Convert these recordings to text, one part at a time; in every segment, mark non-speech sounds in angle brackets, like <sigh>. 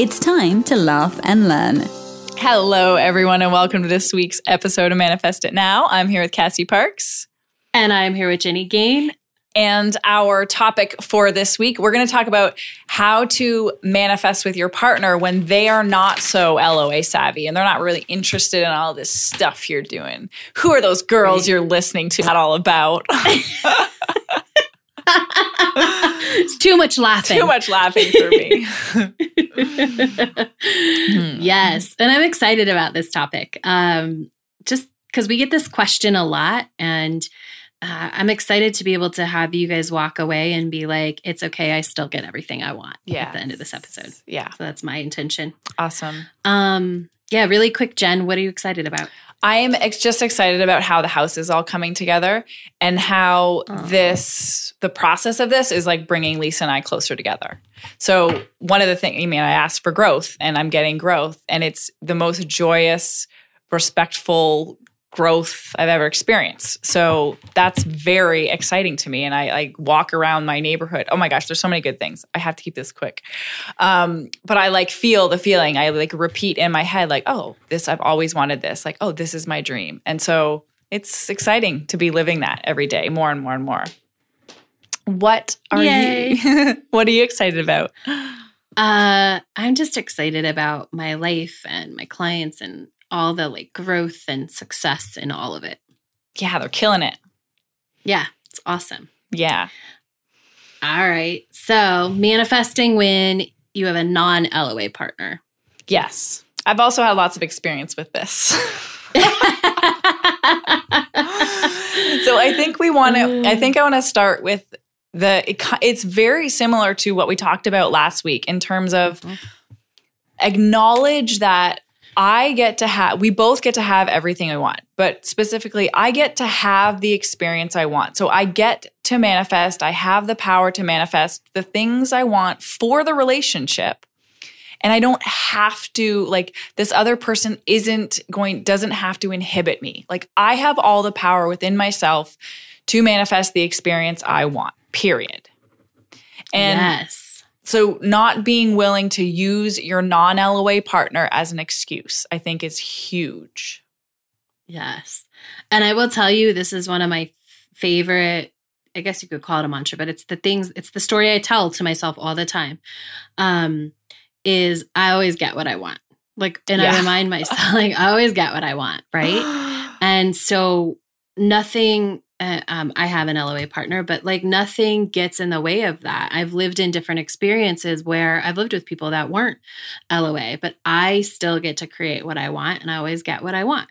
It's time to laugh and learn. Hello, everyone, and welcome to this week's episode of Manifest It Now. I'm here with Cassie Parks. And I'm here with Jenny Gain. And our topic for this week, we're going to talk about how to manifest with your partner when they are not so LOA savvy and they're not really interested in all this stuff you're doing. Who are those girls you're listening to? Not all about. <laughs> <laughs> it's too much laughing. Too much laughing for me. <laughs> yes. And I'm excited about this topic. Um, just because we get this question a lot and uh, I'm excited to be able to have you guys walk away and be like, it's okay. I still get everything I want Yeah. at the end of this episode. Yeah. So that's my intention. Awesome. Um, yeah, really quick, Jen, what are you excited about? I am ex- just excited about how the house is all coming together and how Aw. this, the process of this is like bringing Lisa and I closer together. So, one of the things, I mean, I asked for growth and I'm getting growth, and it's the most joyous, respectful growth I've ever experienced. So, that's very exciting to me. And I like walk around my neighborhood. Oh my gosh, there's so many good things. I have to keep this quick. Um, but I like feel the feeling. I like repeat in my head, like, oh, this, I've always wanted this. Like, oh, this is my dream. And so it's exciting to be living that every day more and more and more. What are Yay. you? <laughs> what are you excited about? Uh, I'm just excited about my life and my clients and all the like growth and success in all of it. Yeah, they're killing it. Yeah, it's awesome. Yeah. All right. So, manifesting when you have a non LOA partner. Yes. I've also had lots of experience with this. <laughs> so I think we want to. I think I want to start with the. It, it's very similar to what we talked about last week in terms of Mhm. acknowledge that I get to have. We both get to have everything I want, but specifically, I get to have the experience I want. So I get to manifest. I have the power to manifest the things I want for the relationship and I don't have to like this other person isn't going doesn't have to inhibit me. Like I have all the power within myself to manifest the experience I want. Period. And yes. So not being willing to use your non-LOA partner as an excuse, I think is huge. Yes. And I will tell you, this is one of my favorite, I guess you could call it a mantra, but it's the things, it's the story I tell to myself all the time. Um, is I always get what I want. Like, and Yeah. I remind myself, <laughs> like, I always get what I want, right? <gasps> And so nothing, uh, um, I have an LOA partner, but like nothing gets in the way of that. I've lived in different experiences where I've lived with people that weren't LOA, but I still get to create what I want and I always get what I want.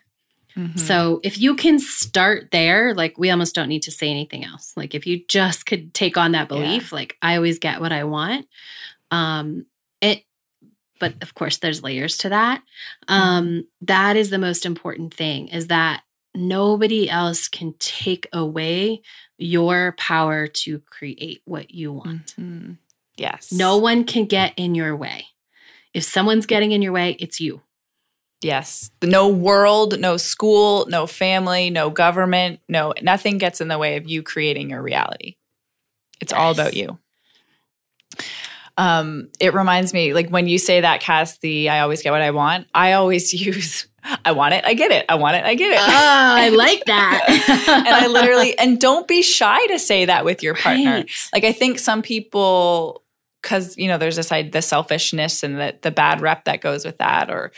Mhm. So if you can start there, like we almost don't need to say anything else. Like if you just could take on that belief, like I always get what I want. Um, it, but of course there's layers to that. Um, that is the most important thing is that nobody else can take away your power to create what you want. Mhm. Yes. No one can get in your way. If someone's getting in your way, it's you. Yes. No world, no school, no family, no government, no nothing gets in the way of you creating your reality. It's all about you. Um, it reminds me, like when you say that, Cass, the I always get what I want, I always <laughs> use I want it, I get it. I want it, I get it. Oh, I like that. <laughs> and I literally <laughs> and don't be shy to say that with your partner. Right. Like I think some people, because you know, there's this side the selfishness and the the bad rep that goes with that, or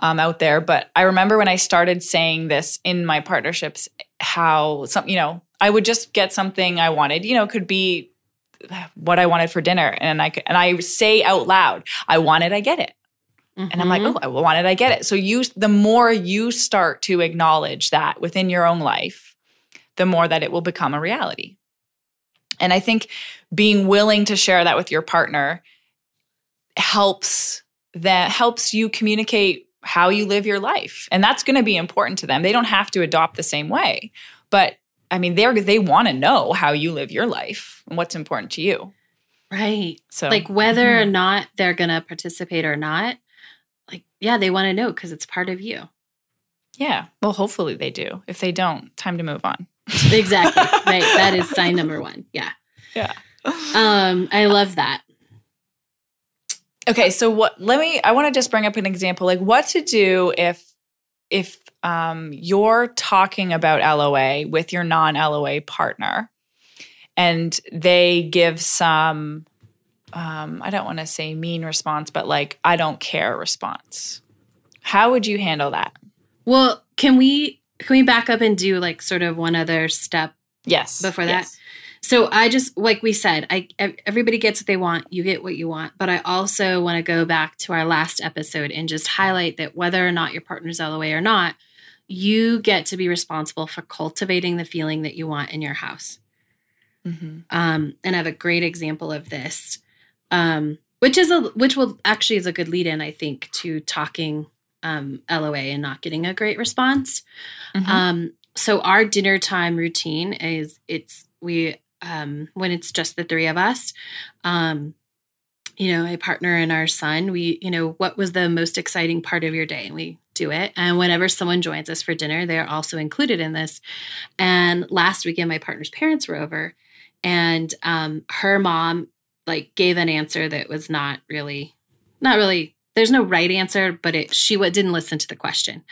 um, out there. But I remember when I started saying this in my partnerships, how some you know I would just get something I wanted. You know, it could be what I wanted for dinner, and I could, and I say out loud, I want it, I get it. And I'm like, Mhm. oh, I want it, I get it. So you, the more you start to acknowledge that within your own life, the more that it will become a reality. And I think being willing to share that with your partner helps that helps you communicate how you live your life. And that's going to be important to them. They don't have to adopt the same way. But I mean, they're they want to know how you live your life and what's important to you. Right. So like whether or not they're going to participate or not, yeah, they want to know because it's part of you. yeah. Well, hopefully they do. If they don't, time to move on. Exactly. <laughs> right. That is sign number one. Yeah. Yeah. Um, I love that. Okay, so what let me I want to just bring up an example like what to do if if um you're talking about LOA with your non-LOA partner and they give some um I don't want to say mean response but like I don't care response. How would you handle that? Well, can we can we back up and do like sort of one other step Yes. Before that? yes. So I just like we said, I everybody gets what they want, you get what you want, but I also want to go back to our last episode and just highlight that whether or not your partner's LOA or not, you get to be responsible for cultivating the feeling that you want in your house. Mhm. Um, and I have a great example of this, um, which is a which will actually is a good lead in, I think, to talking um, LOA and not getting a great response. Mhm. Um, so our dinner time routine is it's we um when it's just the three of us, um, you know, my partner and our son, we, you know, what was the most exciting part of your day? And we do it. And whenever someone joins us for dinner, they're also included in this. And last weekend, my partner's parents were over, and um, her mom like gave an answer that was not really, not really. There's no right answer, but it she w- didn't listen to the question,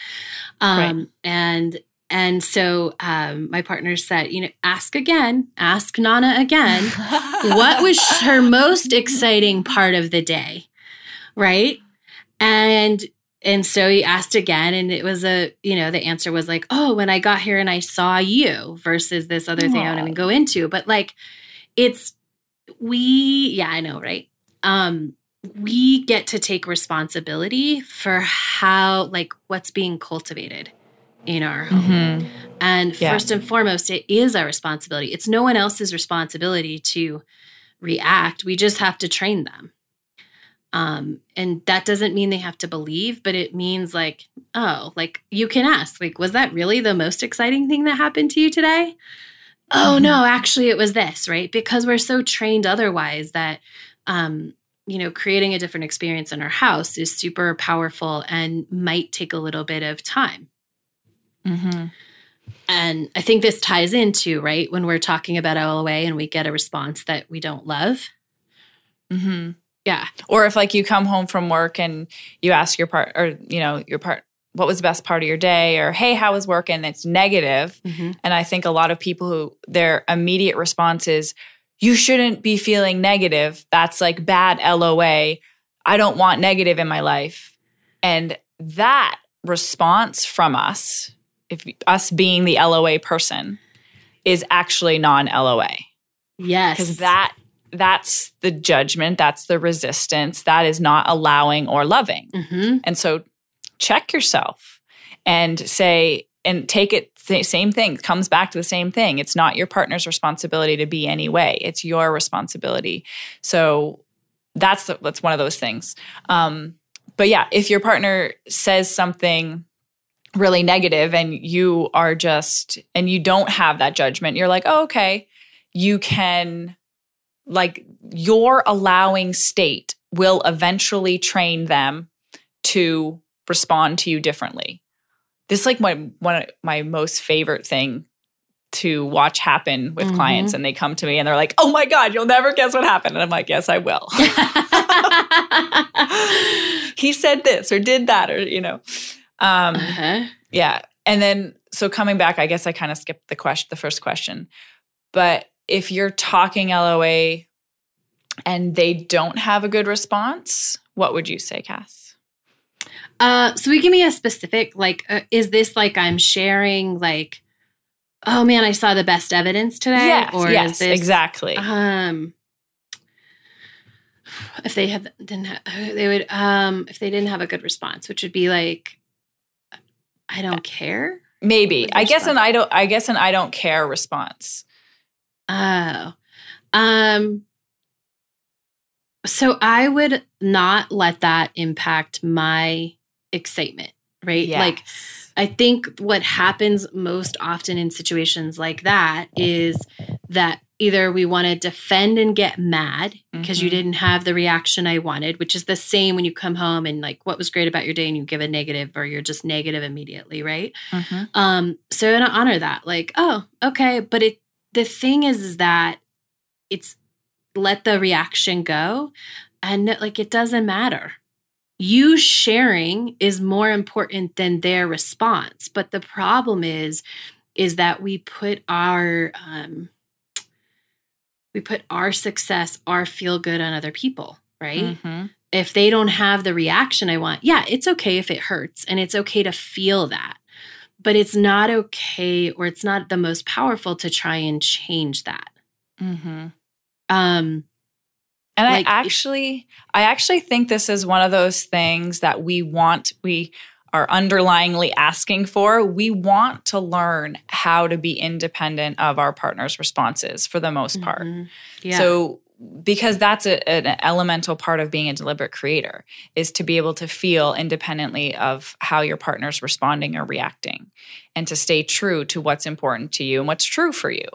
um, and and so um, my partner said, you know, ask again, ask Nana again. <laughs> What was her most exciting part of the day? Right? And and so he asked again and it was a you know the answer was like oh when i got here and i saw you versus this other thing i don't even go into. But like it's we yeah i know right um we get to take responsibility for how like what's being cultivated in our home Mhm. and Yeah. first and foremost, it is our responsibility. It's no one else's responsibility to react. We just have to train them. Um, and that doesn't mean they have to believe, but it means like, oh, like you can ask, like, was that really the most exciting thing that happened to you today? Oh no, actually it was this, right? Because we're so trained otherwise that um, you know, creating a different experience in our house is super powerful and might take a little bit of time. Mhm. And I think this ties into, right, when we're talking about LOA and we get a response that we don't love. Mm-hmm. Yeah. Or if like you come home from work and you ask your part or you know, your part what was the best part of your day or hey, how was work and it's negative. And I think a lot of people who their immediate response is you shouldn't be feeling negative. That's like bad LOA. I don't want negative in my life. And that response from us, if us being the LOA person, is actually non-LOA Yes. because that that's the judgment that's the resistance that is not allowing or loving hmm and so check yourself and say and take it sa- same thing comes back to the same thing. It's not your partner's responsibility to be any way it's your responsibility. So that's the, that's one of those things. Um, but yeah if your partner says something really negative and you are just and you don't have that judgment you're like oh, okay. You can like your allowing state will eventually train them to respond to you differently this is like my one of my most favorite thing to watch happen with Mhm. clients and they come to me and they're like oh my god you'll never guess what happened and i'm like yes i will <laughs> he said this or did that or you know um uh-huh. yeah. And then so coming back, I guess I kind of skipped the question, the first question. But if you're talking LOA and they don't have a good response, what would you say, Cass? Uh, so we give me a specific, like, uh, is this like I'm sharing, like, oh man, I saw the best evidence today? yes, or yes, is this exactly. Um, if they have didn't have, they would um if they didn't have a good response, which would be like, I don't care. Maybe. I guess an I don't I guess an I don't care response. Oh, um, So I would not let that impact my excitement, right? Yes. Like I think what happens most often in situations like that is that either we want to defend and get mad because you Mhm. didn't have the reaction I wanted, which is the same when you come home and like what was great about your day and you give a negative or you're just negative immediately, right? Mhm. Um, so I'm gonna honor that. Like, oh, okay. But it the thing is, is that it's let the reaction go and like it doesn't matter. You sharing is more important than their response. But the problem is, is that we put our um we put our success, our feel good on other people, right? Mhm. if they don't have the reaction I want, yeah, it's okay if it hurts and it's okay to feel that. But it's not okay or it's not the most powerful to try and change that. Mhm. Um And Like, I actually, I actually think this is one of those things that we want, we are underlyingly asking for. We want to learn how to be independent of our partner's responses for the most part. mhm. yeah. So, because that's a, an elemental part of being a deliberate creator is to be able to feel independently of how your partner's responding or reacting and to stay true to what's important to you and what's true for you.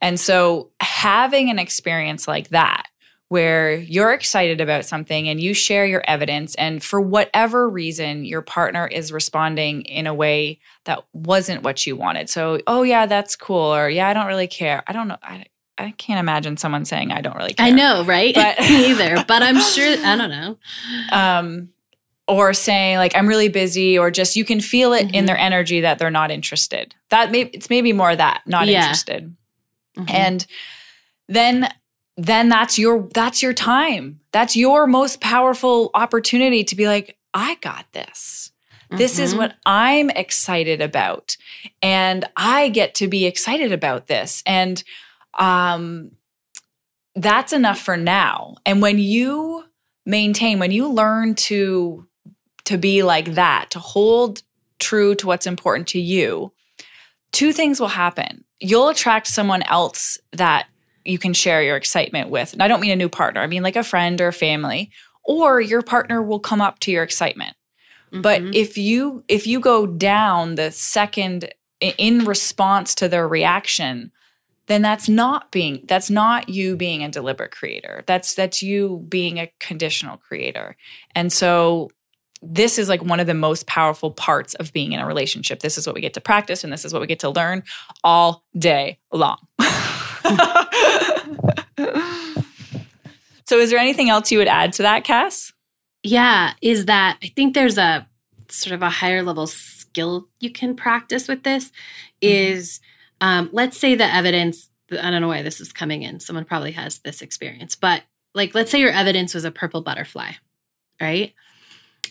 And so, having an experience like that, where you're excited about something and you share your evidence, and for whatever reason, your partner is responding in a way that wasn't what you wanted. So, oh, yeah, that's cool. Or, yeah, I don't really care. I don't know. I, I can't imagine someone saying, I don't really care. I know, right? But- <laughs> Me either. But I'm sure I don't know. um, or saying like I'm really busy, or just you can feel it in Mhm. their energy that they're not interested. That may it's maybe more that not Yeah. interested, Mhm. and then then that's your that's your time. That's your most powerful opportunity to be like I got this. This is Mhm. what I'm excited about, and I get to be excited about this, and um, that's enough for now. And when you maintain, when you learn to to be like that, to hold true to what's important to you, two things will happen. You'll attract someone else that you can share your excitement with. And I don't mean a new partner, I mean like a friend or family, or your partner will come up to your excitement. But Mhm. if you if you go down the second in response to their reaction, then that's not being that's not you being a deliberate creator. That's that's you being a conditional creator. And so this is like one of the most powerful parts of being in a relationship. This is what we get to practice and this is what we get to learn all day long. <laughs> so is there anything else you would add to that, Cass? yeah, is that I think there's a sort of a higher level skill you can practice with this is um, let's say the evidence I don't know why this is coming in. Someone probably has this experience, but like let's say your evidence was a purple butterfly, right?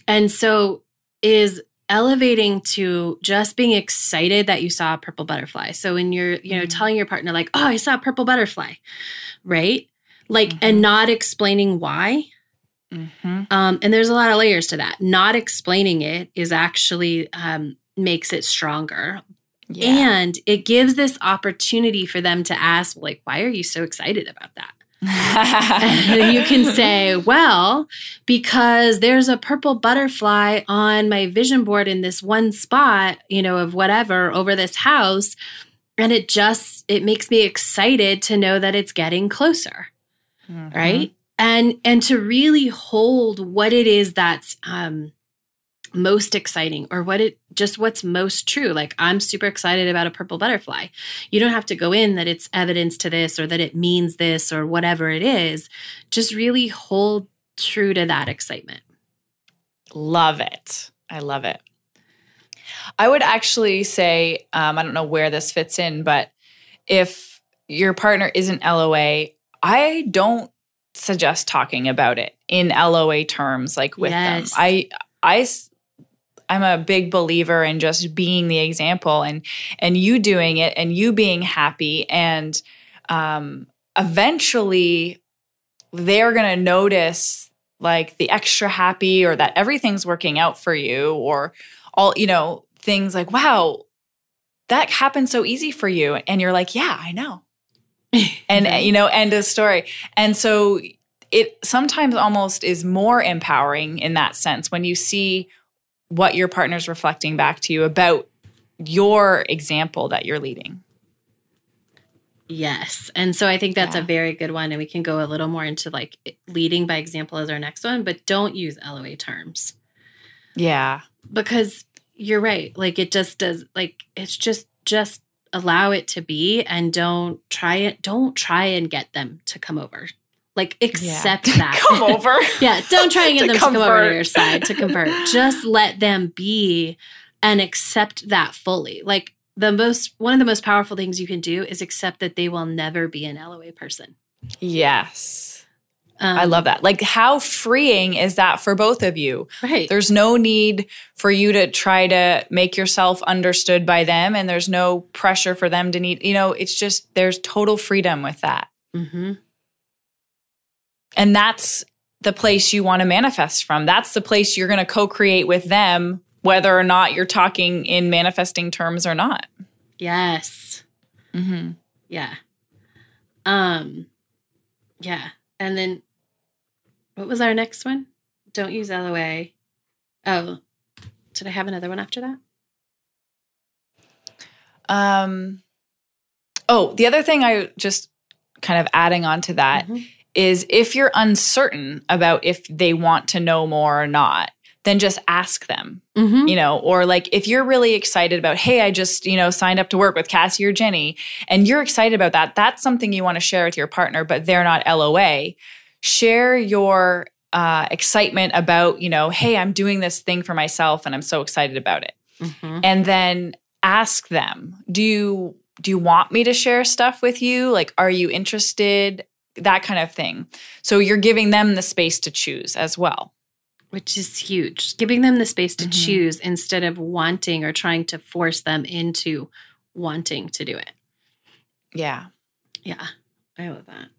And so is elevating to just being excited that you saw a purple butterfly. So when you're, you know, Mhm. telling your partner like, "Oh, I saw a purple butterfly." Right? Like Mhm. and not explaining why. Mm-hmm. Um, and there's a lot of layers to that. Not explaining it is actually um, makes it stronger, and it gives this opportunity for them to ask, like, "Why are you so excited about that?" <laughs> You can say, "Well, because there's a purple butterfly on my vision board in this one spot, you know, of whatever over this house, and it just it makes me excited to know that it's getting closer." Mhm. right and and to really hold what it is that's um most exciting or what it just what's most true like i'm super excited about a purple butterfly you don't have to go in that it's evidence to this or that it means this or whatever it is just really hold true to that excitement Love it. I love it. I would actually say, um, I don't know where this fits in, but if your partner isn't LOA, I don't suggest talking about it in LOA terms, like with Yes. them. I, I, I'm a big believer in just being the example and and you doing it and you being happy. And um, eventually they're gonna notice like the extra happy or that everything's working out for you or all you know things like wow that happened so easy for you. And you're like yeah i know. <laughs> And you know end of story. And so it sometimes almost is more empowering in that sense when you see what your partner's reflecting back to you about your example that you're leading. Yes. And so I think that's Yeah. a very good one. And we can go a little more into like leading by example as our next one, but don't use LOA terms Yeah. because you're right. Like it just does, like it's just, just allow it to be and don't try it. Don't try and get them to come over. Like accept <laughs> that. Come over. <laughs> yeah. Don't try <laughs> and get To them to come over to your side to convert. just let them be and accept that fully. Like the most, one of the most powerful things you can do is accept that they will never be an LOA person. yes. Um, I love that. Like, how freeing is that for both of you? Right. There's no need for you to try to make yourself understood by them, and there's no pressure for them to need, you know, it's just there's total freedom with that. hmm And that's the place you want to manifest from. That's the place you're going to co create with them, whether or not you're talking in manifesting terms or not. Yes. Mm-hmm. Yeah. Um. Yeah. And then, what was our next one? Don't use LOA. Oh, did I have another one after that? Um, oh, the other thing I just kind of adding on to that Mhm. Is if you're uncertain about if they want to know more or not, then just ask them, Mhm. you know, or like if you're really excited about, hey, I just, you know, signed up to work with Cassie or Jenny, and you're excited about that, that's something you want to share with your partner, but they're not LOA. Share your uh, excitement about, you know, hey, I'm doing this thing for myself and I'm so excited about it Mhm. and then ask them do you do you want me to share stuff with you like are you interested that kind of thing so you're giving them the space to choose as well Which is huge. Giving them the space to Mhm. choose instead of wanting or trying to force them into wanting to do it. yeah Yeah. I love that.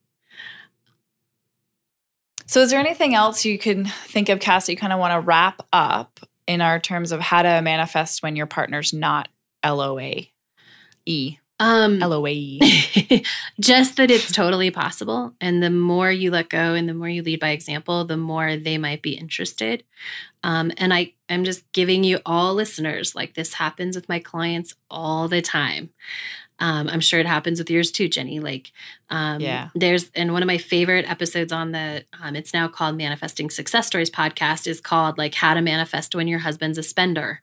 so is there anything else you can think of cassie you kind of want to wrap up in our terms of how to manifest when your partner's not loa e Um, loa <laughs> just that it's totally possible. And the more you let go and the more you lead by example the more they might be interested. Um, and i i'm just giving you all listeners like this happens with my clients all the time um, i'm sure it happens with yours too jenny like um, Yeah. there's and one of my favorite episodes on the um, it's now called manifesting success stories podcast is called like how to manifest when your husband's a spender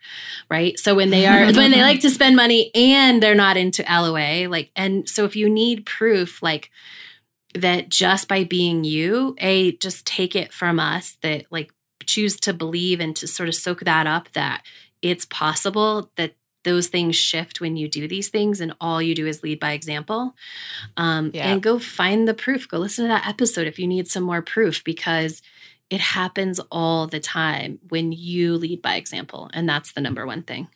right so when they are <laughs> when they like to spend money and they're not into loa like and so if you need proof like that just by being you a just take it from us that like choose to believe and to sort of soak that up that it's possible that those things shift when you do these things and all you do is lead by example um, Yeah. and go find the proof go listen to that episode if you need some more proof because it happens all the time when you lead by example and that's the number one thing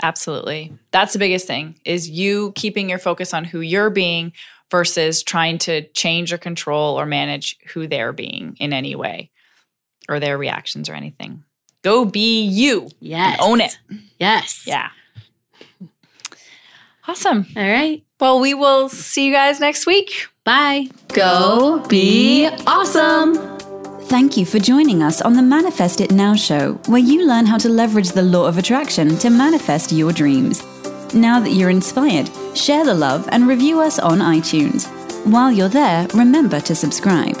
Absolutely. That's the biggest thing is you keeping your focus on who you're being versus trying to change or control or manage who they're being in any way or their reactions or anything. Go be you. yes own it. yes Yeah. Awesome. all right Well, we will see you guys next week. bye Go be awesome. Thank you for joining us on the Manifest It Now show, where you learn how to leverage the law of attraction to manifest your dreams. Now that you're inspired, share the love and review us on iTunes. While you're there, remember to subscribe.